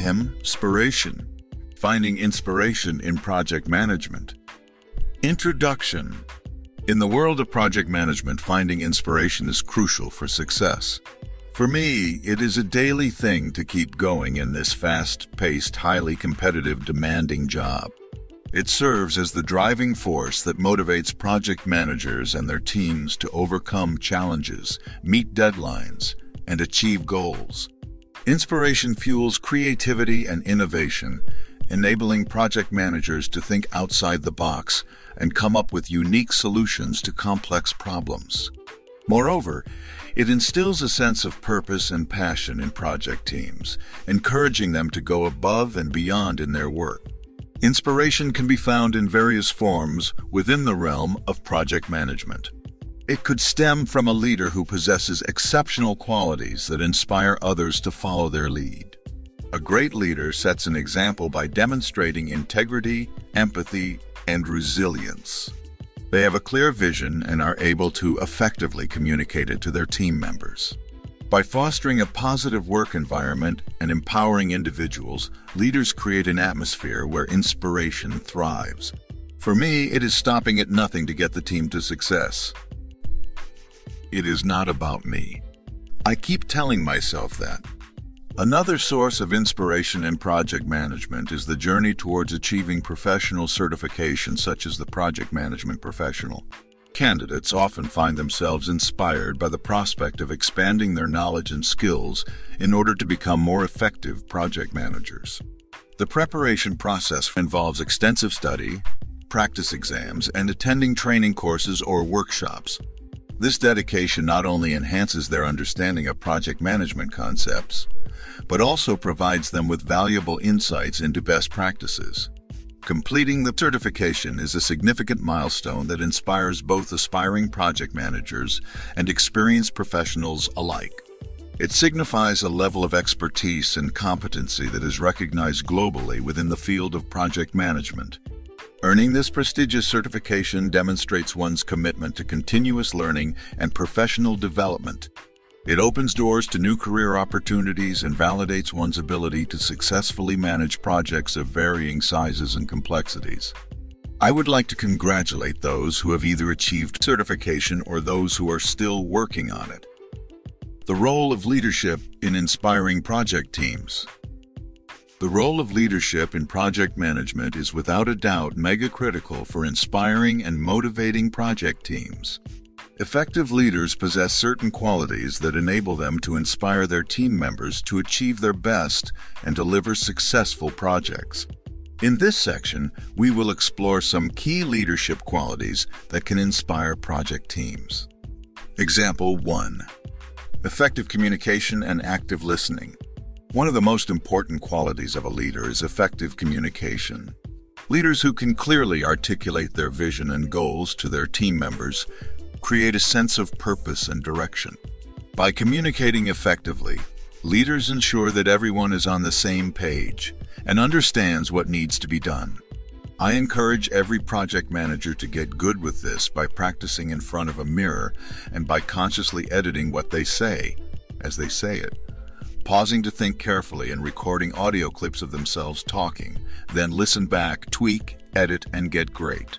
Him, inspiration. Finding inspiration in project management. Introduction. In the world of project management, finding inspiration is crucial for success. For me, it is a daily thing to keep going in this fast-paced, highly competitive, demanding job. It serves as the driving force that motivates project managers and their teams to overcome challenges, meet deadlines, and achieve goals. Inspiration fuels creativity and innovation, enabling project managers to think outside the box and come up with unique solutions to complex problems. Moreover, it instills a sense of purpose and passion in project teams, encouraging them to go above and beyond in their work. Inspiration can be found in various forms within the realm of project management. It could stem from a leader who possesses exceptional qualities that inspire others to follow their lead. A great leader sets an example by demonstrating integrity, empathy, and resilience. They have a clear vision and are able to effectively communicate it to their team members. By fostering a positive work environment and empowering individuals, leaders create an atmosphere where inspiration thrives. For me, it is stopping at nothing to get the team to success. It is not about me. I keep telling myself that. Another source of inspiration in project management is the journey towards achieving professional certification such as the Project Management Professional. Candidates often find themselves inspired by the prospect of expanding their knowledge and skills in order to become more effective project managers. The preparation process involves extensive study, practice exams, and attending training courses or workshops. This dedication not only enhances their understanding of project management concepts, but also provides them with valuable insights into best practices. Completing the certification is a significant milestone that inspires both aspiring project managers and experienced professionals alike. It signifies a level of expertise and competency that is recognized globally within the field of project management. Earning this prestigious certification demonstrates one's commitment to continuous learning and professional development, it opens doors to new career opportunities and validates one's ability to successfully manage projects of varying sizes and complexities. I would like to congratulate those who have either achieved certification or those who are still working on it. The role of leadership in inspiring project teams. The role of leadership in project management is without a doubt mega critical for inspiring and motivating project teams. Effective leaders possess certain qualities that enable them to inspire their team members to achieve their best and deliver successful projects. In this section, we will explore some key leadership qualities that can inspire project teams. Example 1. Effective communication and active listening. One of the most important qualities of a leader is effective communication. Leaders who can clearly articulate their vision and goals to their team members create a sense of purpose and direction. By communicating effectively, leaders ensure that everyone is on the same page and understands what needs to be done. I encourage every project manager to get good with this by practicing in front of a mirror and by consciously editing what they say as they say it, pausing to think carefully and recording audio clips of themselves talking, then listen back, tweak, edit, and get great.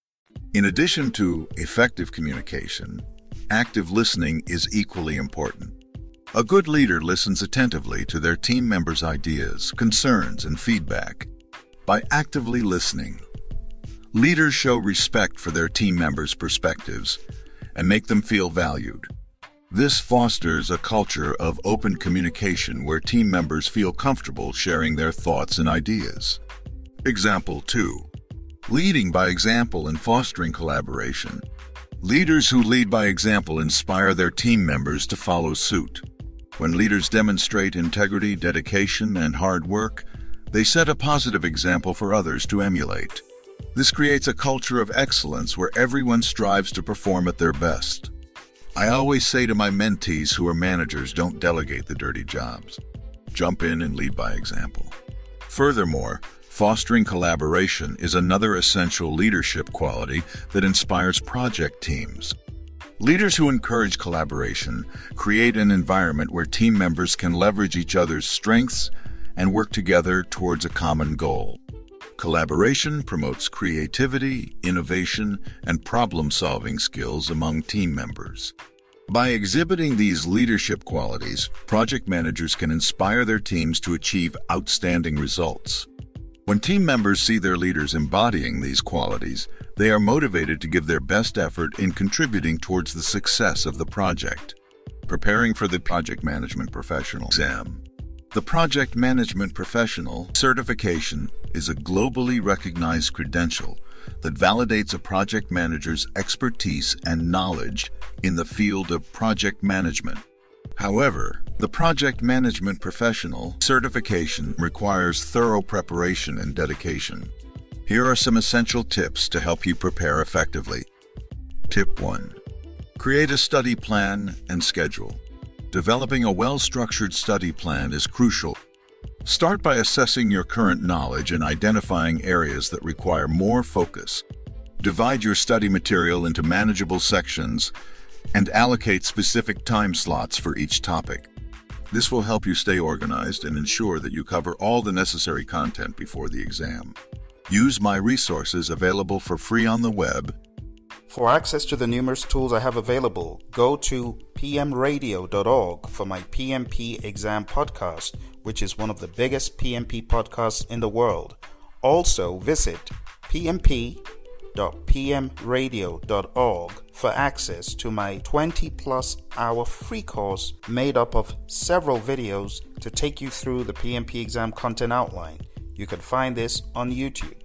In addition to effective communication, active listening is equally important. A good leader listens attentively to their team members' ideas, concerns, and feedback. By actively listening, leaders show respect for their team members' perspectives and make them feel valued. This fosters a culture of open communication where team members feel comfortable sharing their thoughts and ideas. Example 2 Leading by example and fostering collaboration. Leaders who lead by example inspire their team members to follow suit. When leaders demonstrate integrity, dedication, and hard work, they set a positive example for others to emulate. This creates a culture of excellence where everyone strives to perform at their best. I always say to my mentees who are managers, don't delegate the dirty jobs. Jump in and lead by example. Furthermore, fostering collaboration is another essential leadership quality that inspires project teams. Leaders who encourage collaboration create an environment where team members can leverage each other's strengths and work together towards a common goal. Collaboration promotes creativity, innovation, and problem-solving skills among team members. By exhibiting these leadership qualities, project managers can inspire their teams to achieve outstanding results. When team members see their leaders embodying these qualities, they are motivated to give their best effort in contributing towards the success of the project. Preparing for the Project Management Professional exam. The Project Management Professional certification is a globally recognized credential that validates a project manager's expertise and knowledge in the field of project management. However, the Project Management Professional certification requires thorough preparation and dedication. Here are some essential tips to help you prepare effectively. Tip 1. Create a study plan and schedule. Developing a well-structured study plan is crucial. Start by assessing your current knowledge and identifying areas that require more focus. Divide your study material into manageable sections and allocate specific time slots for each topic. This will help you stay organized and ensure that you cover all the necessary content before the exam. Use my resources available for free on the web for access to the numerous tools I have available, go to pmradio.org for my PMP exam podcast, which is one of the biggest PMP podcasts in the world. Also, visit pmp.pmradio.org for access to my 20 plus hour free course made up of several videos to take you through the PMP exam content outline. You can find this on YouTube.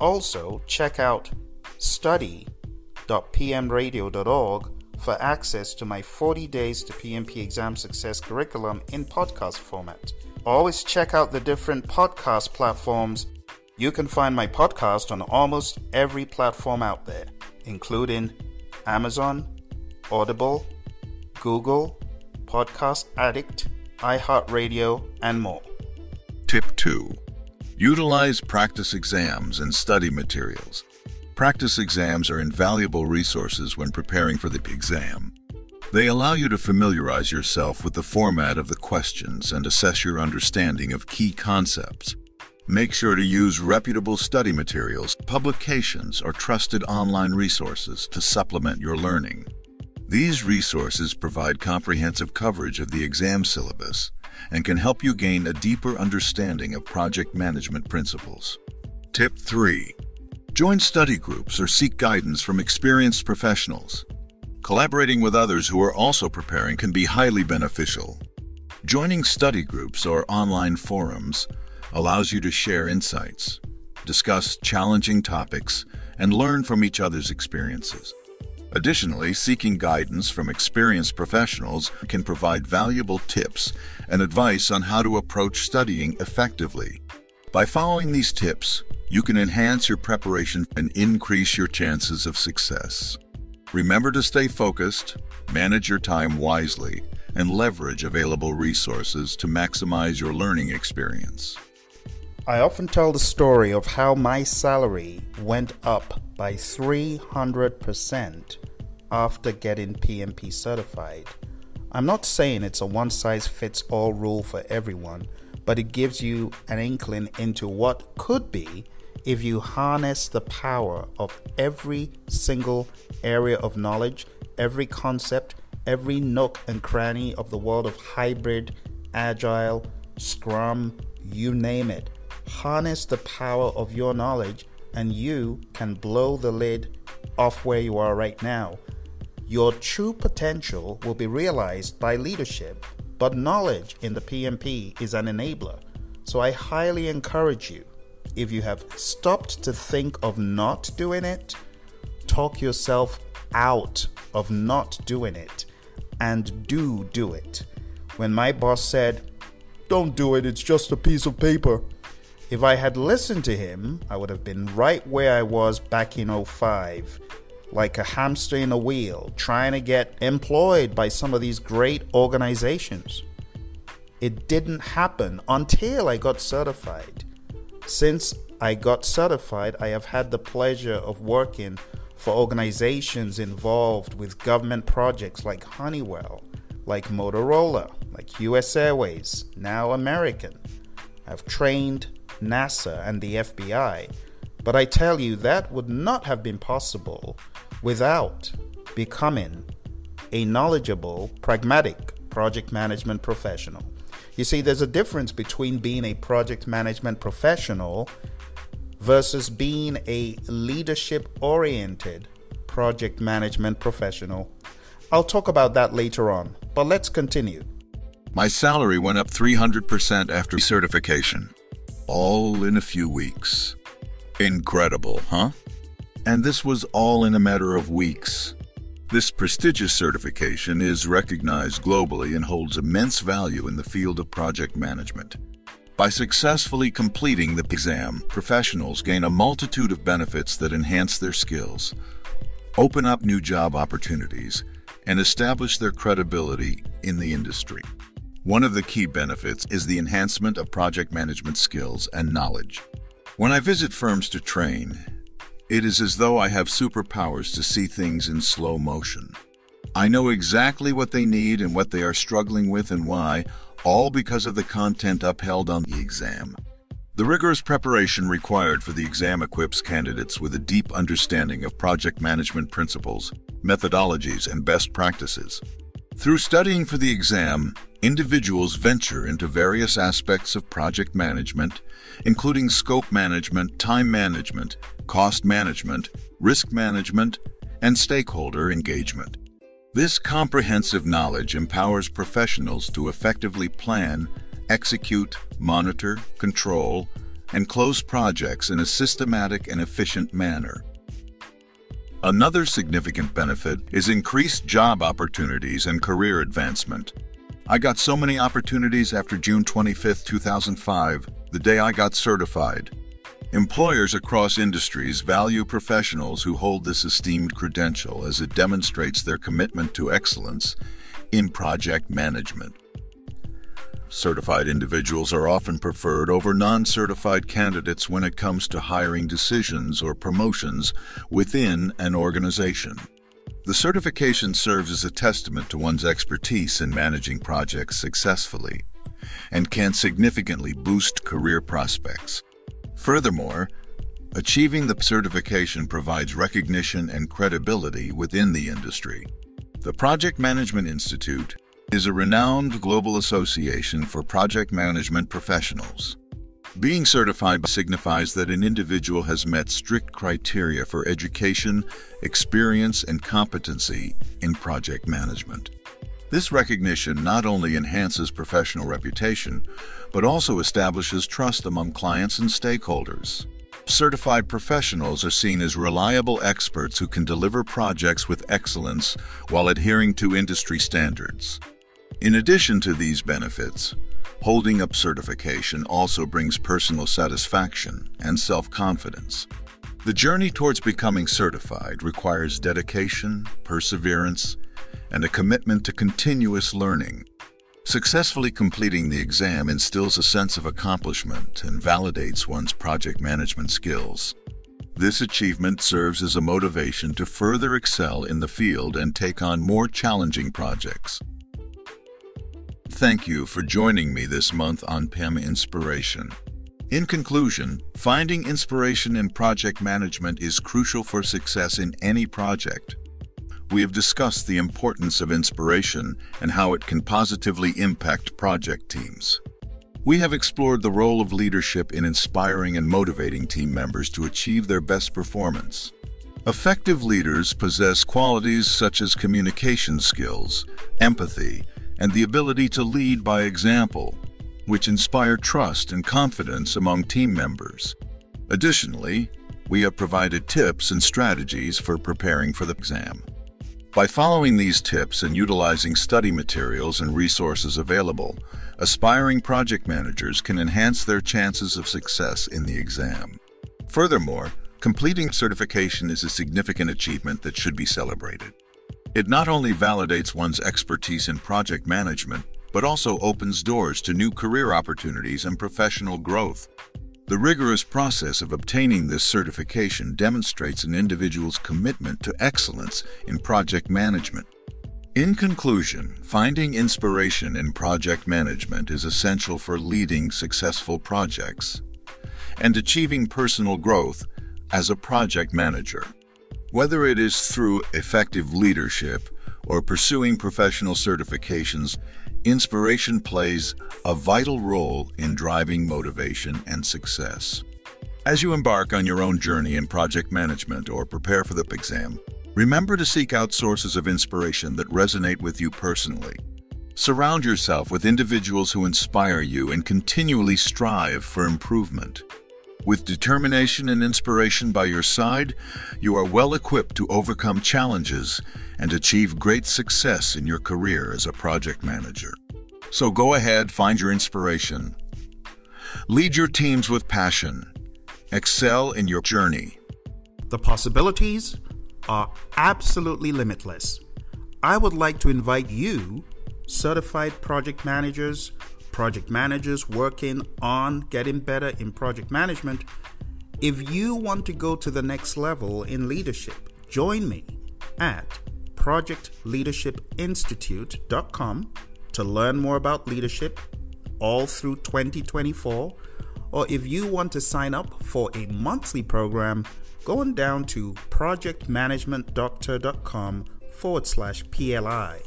Also, check out study.pmradio.org for access to my 40 Days to PMP Exam Success curriculum in podcast format. Always check out the different podcast platforms. You can find my podcast on almost every platform out there, including Amazon, Audible, Google, Podcast Addict, iHeartRadio, and more. Tip 2. Utilize practice exams and study materials. Practice exams are invaluable resources when preparing for the exam. They allow you to familiarize yourself with the format of the questions and assess your understanding of key concepts. Make sure to use reputable study materials, publications, or trusted online resources to supplement your learning. These resources provide comprehensive coverage of the exam syllabus and can help you gain a deeper understanding of project management principles. Tip 3. Join study groups or seek guidance from experienced professionals. Collaborating with others who are also preparing can be highly beneficial. Joining study groups or online forums allows you to share insights, discuss challenging topics, and learn from each other's experiences. Additionally, seeking guidance from experienced professionals can provide valuable tips and advice on how to approach studying effectively. By following these tips, you can enhance your preparation and increase your chances of success. Remember to stay focused, manage your time wisely, and leverage available resources to maximize your learning experience. I often tell the story of how my salary went up by 300% after getting PMP certified. I'm not saying it's a one size fits all rule for everyone, but it gives you an inkling into what could be if you harness the power of every single area of knowledge, every concept, every nook and cranny of the world of hybrid, agile, scrum, you name it. Harness the power of your knowledge, and you can blow the lid off where you are right now. Your true potential will be realized by leadership, but knowledge in the PMP is an enabler. So I highly encourage you if you have stopped to think of not doing it, talk yourself out of not doing it and do do it. when my boss said, Don't do it, it's just a piece of paper. If I had listened to him, I would have been right where I was back in 05, like a hamster in a wheel, trying to get employed by some of these great organizations. It didn't happen until I got certified. Since I got certified, I have had the pleasure of working for organizations involved with government projects like Honeywell, like Motorola, like US Airways, now American. I've trained NASA and the FBI, but I tell you that would not have been possible without becoming a knowledgeable, pragmatic project management professional. You see, there's a difference between being a project management professional versus being a leadership oriented project management professional. I'll talk about that later on, but let's continue. My salary went up 300% after certification, all in a few weeks. Incredible, huh? And this was all in a matter of weeks. This prestigious certification is recognized globally and holds immense value in the field of project management. By successfully completing the exam, professionals gain a multitude of benefits that enhance their skills, open up new job opportunities, and establish their credibility in the industry. One of the key benefits is the enhancement of project management skills and knowledge. When I visit firms to train, it is as though I have superpowers to see things in slow motion. I know exactly what they need and what they are struggling with and why, all because of the content upheld on the exam. The rigorous preparation required for the exam equips candidates with a deep understanding of project management principles, methodologies, and best practices. Through studying for the exam, individuals venture into various aspects of project management, including scope management, time management, cost management, risk management, and stakeholder engagement. This comprehensive knowledge empowers professionals to effectively plan, execute, monitor, control, and close projects in a systematic and efficient manner. Another significant benefit is increased job opportunities and career advancement. I got so many opportunities after June 25, 2005, the day I got certified. Employers across industries value professionals who hold this esteemed credential as it demonstrates their commitment to excellence in project management. Certified individuals are often preferred over non certified candidates when it comes to hiring decisions or promotions within an organization. The certification serves as a testament to one's expertise in managing projects successfully and can significantly boost career prospects. Furthermore, achieving the certification provides recognition and credibility within the industry. The Project Management Institute is a renowned global association for project management professionals. Being certified signifies that an individual has met strict criteria for education, experience, and competency in project management. This recognition not only enhances professional reputation, but also establishes trust among clients and stakeholders. Certified professionals are seen as reliable experts who can deliver projects with excellence while adhering to industry standards. In addition to these benefits, holding up certification also brings personal satisfaction and self-confidence. The journey towards becoming certified requires dedication, perseverance, and a commitment to continuous learning. Successfully completing the exam instills a sense of accomplishment and validates one's project management skills. This achievement serves as a motivation to further excel in the field and take on more challenging projects. Thank you for joining me this month on PIM Inspiration. In conclusion, finding inspiration in project management is crucial for success in any project we have discussed the importance of inspiration and how it can positively impact project teams. We have explored the role of leadership in inspiring and motivating team members to achieve their best performance. Effective leaders possess qualities such as communication skills, empathy, and the ability to lead by example, which inspire trust and confidence among team members. Additionally, we have provided tips and strategies for preparing for the exam. By following these tips and utilizing study materials and resources available, aspiring project managers can enhance their chances of success in the exam. Furthermore, completing certification is a significant achievement that should be celebrated. It not only validates one's expertise in project management, but also opens doors to new career opportunities and professional growth. The rigorous process of obtaining this certification demonstrates an individual's commitment to excellence in project management. In conclusion, finding inspiration in project management is essential for leading successful projects and achieving personal growth as a project manager. Whether it is through effective leadership or pursuing professional certifications, inspiration plays a vital role in driving motivation and success. As you embark on your own journey in project management or prepare for the exam, remember to seek out sources of inspiration that resonate with you personally. Surround yourself with individuals who inspire you and continually strive for improvement. With determination and inspiration by your side, you are well equipped to overcome challenges and achieve great success in your career as a project manager. So go ahead, find your inspiration. Lead your teams with passion. Excel in your journey. The possibilities are absolutely limitless. I would like to invite you, certified project managers, project managers working on getting better in project management, if you want to go to the next level in leadership, join me at projectleadershipinstitute.com to learn more about leadership all through 2024. Or if you want to sign up for a monthly program, go on down to projectmanagementdoctor.com forward slash PLI.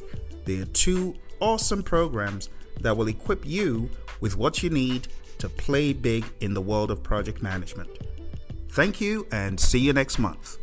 There are two awesome programs that will equip you with what you need to play big in the world of project management. Thank you and see you next month.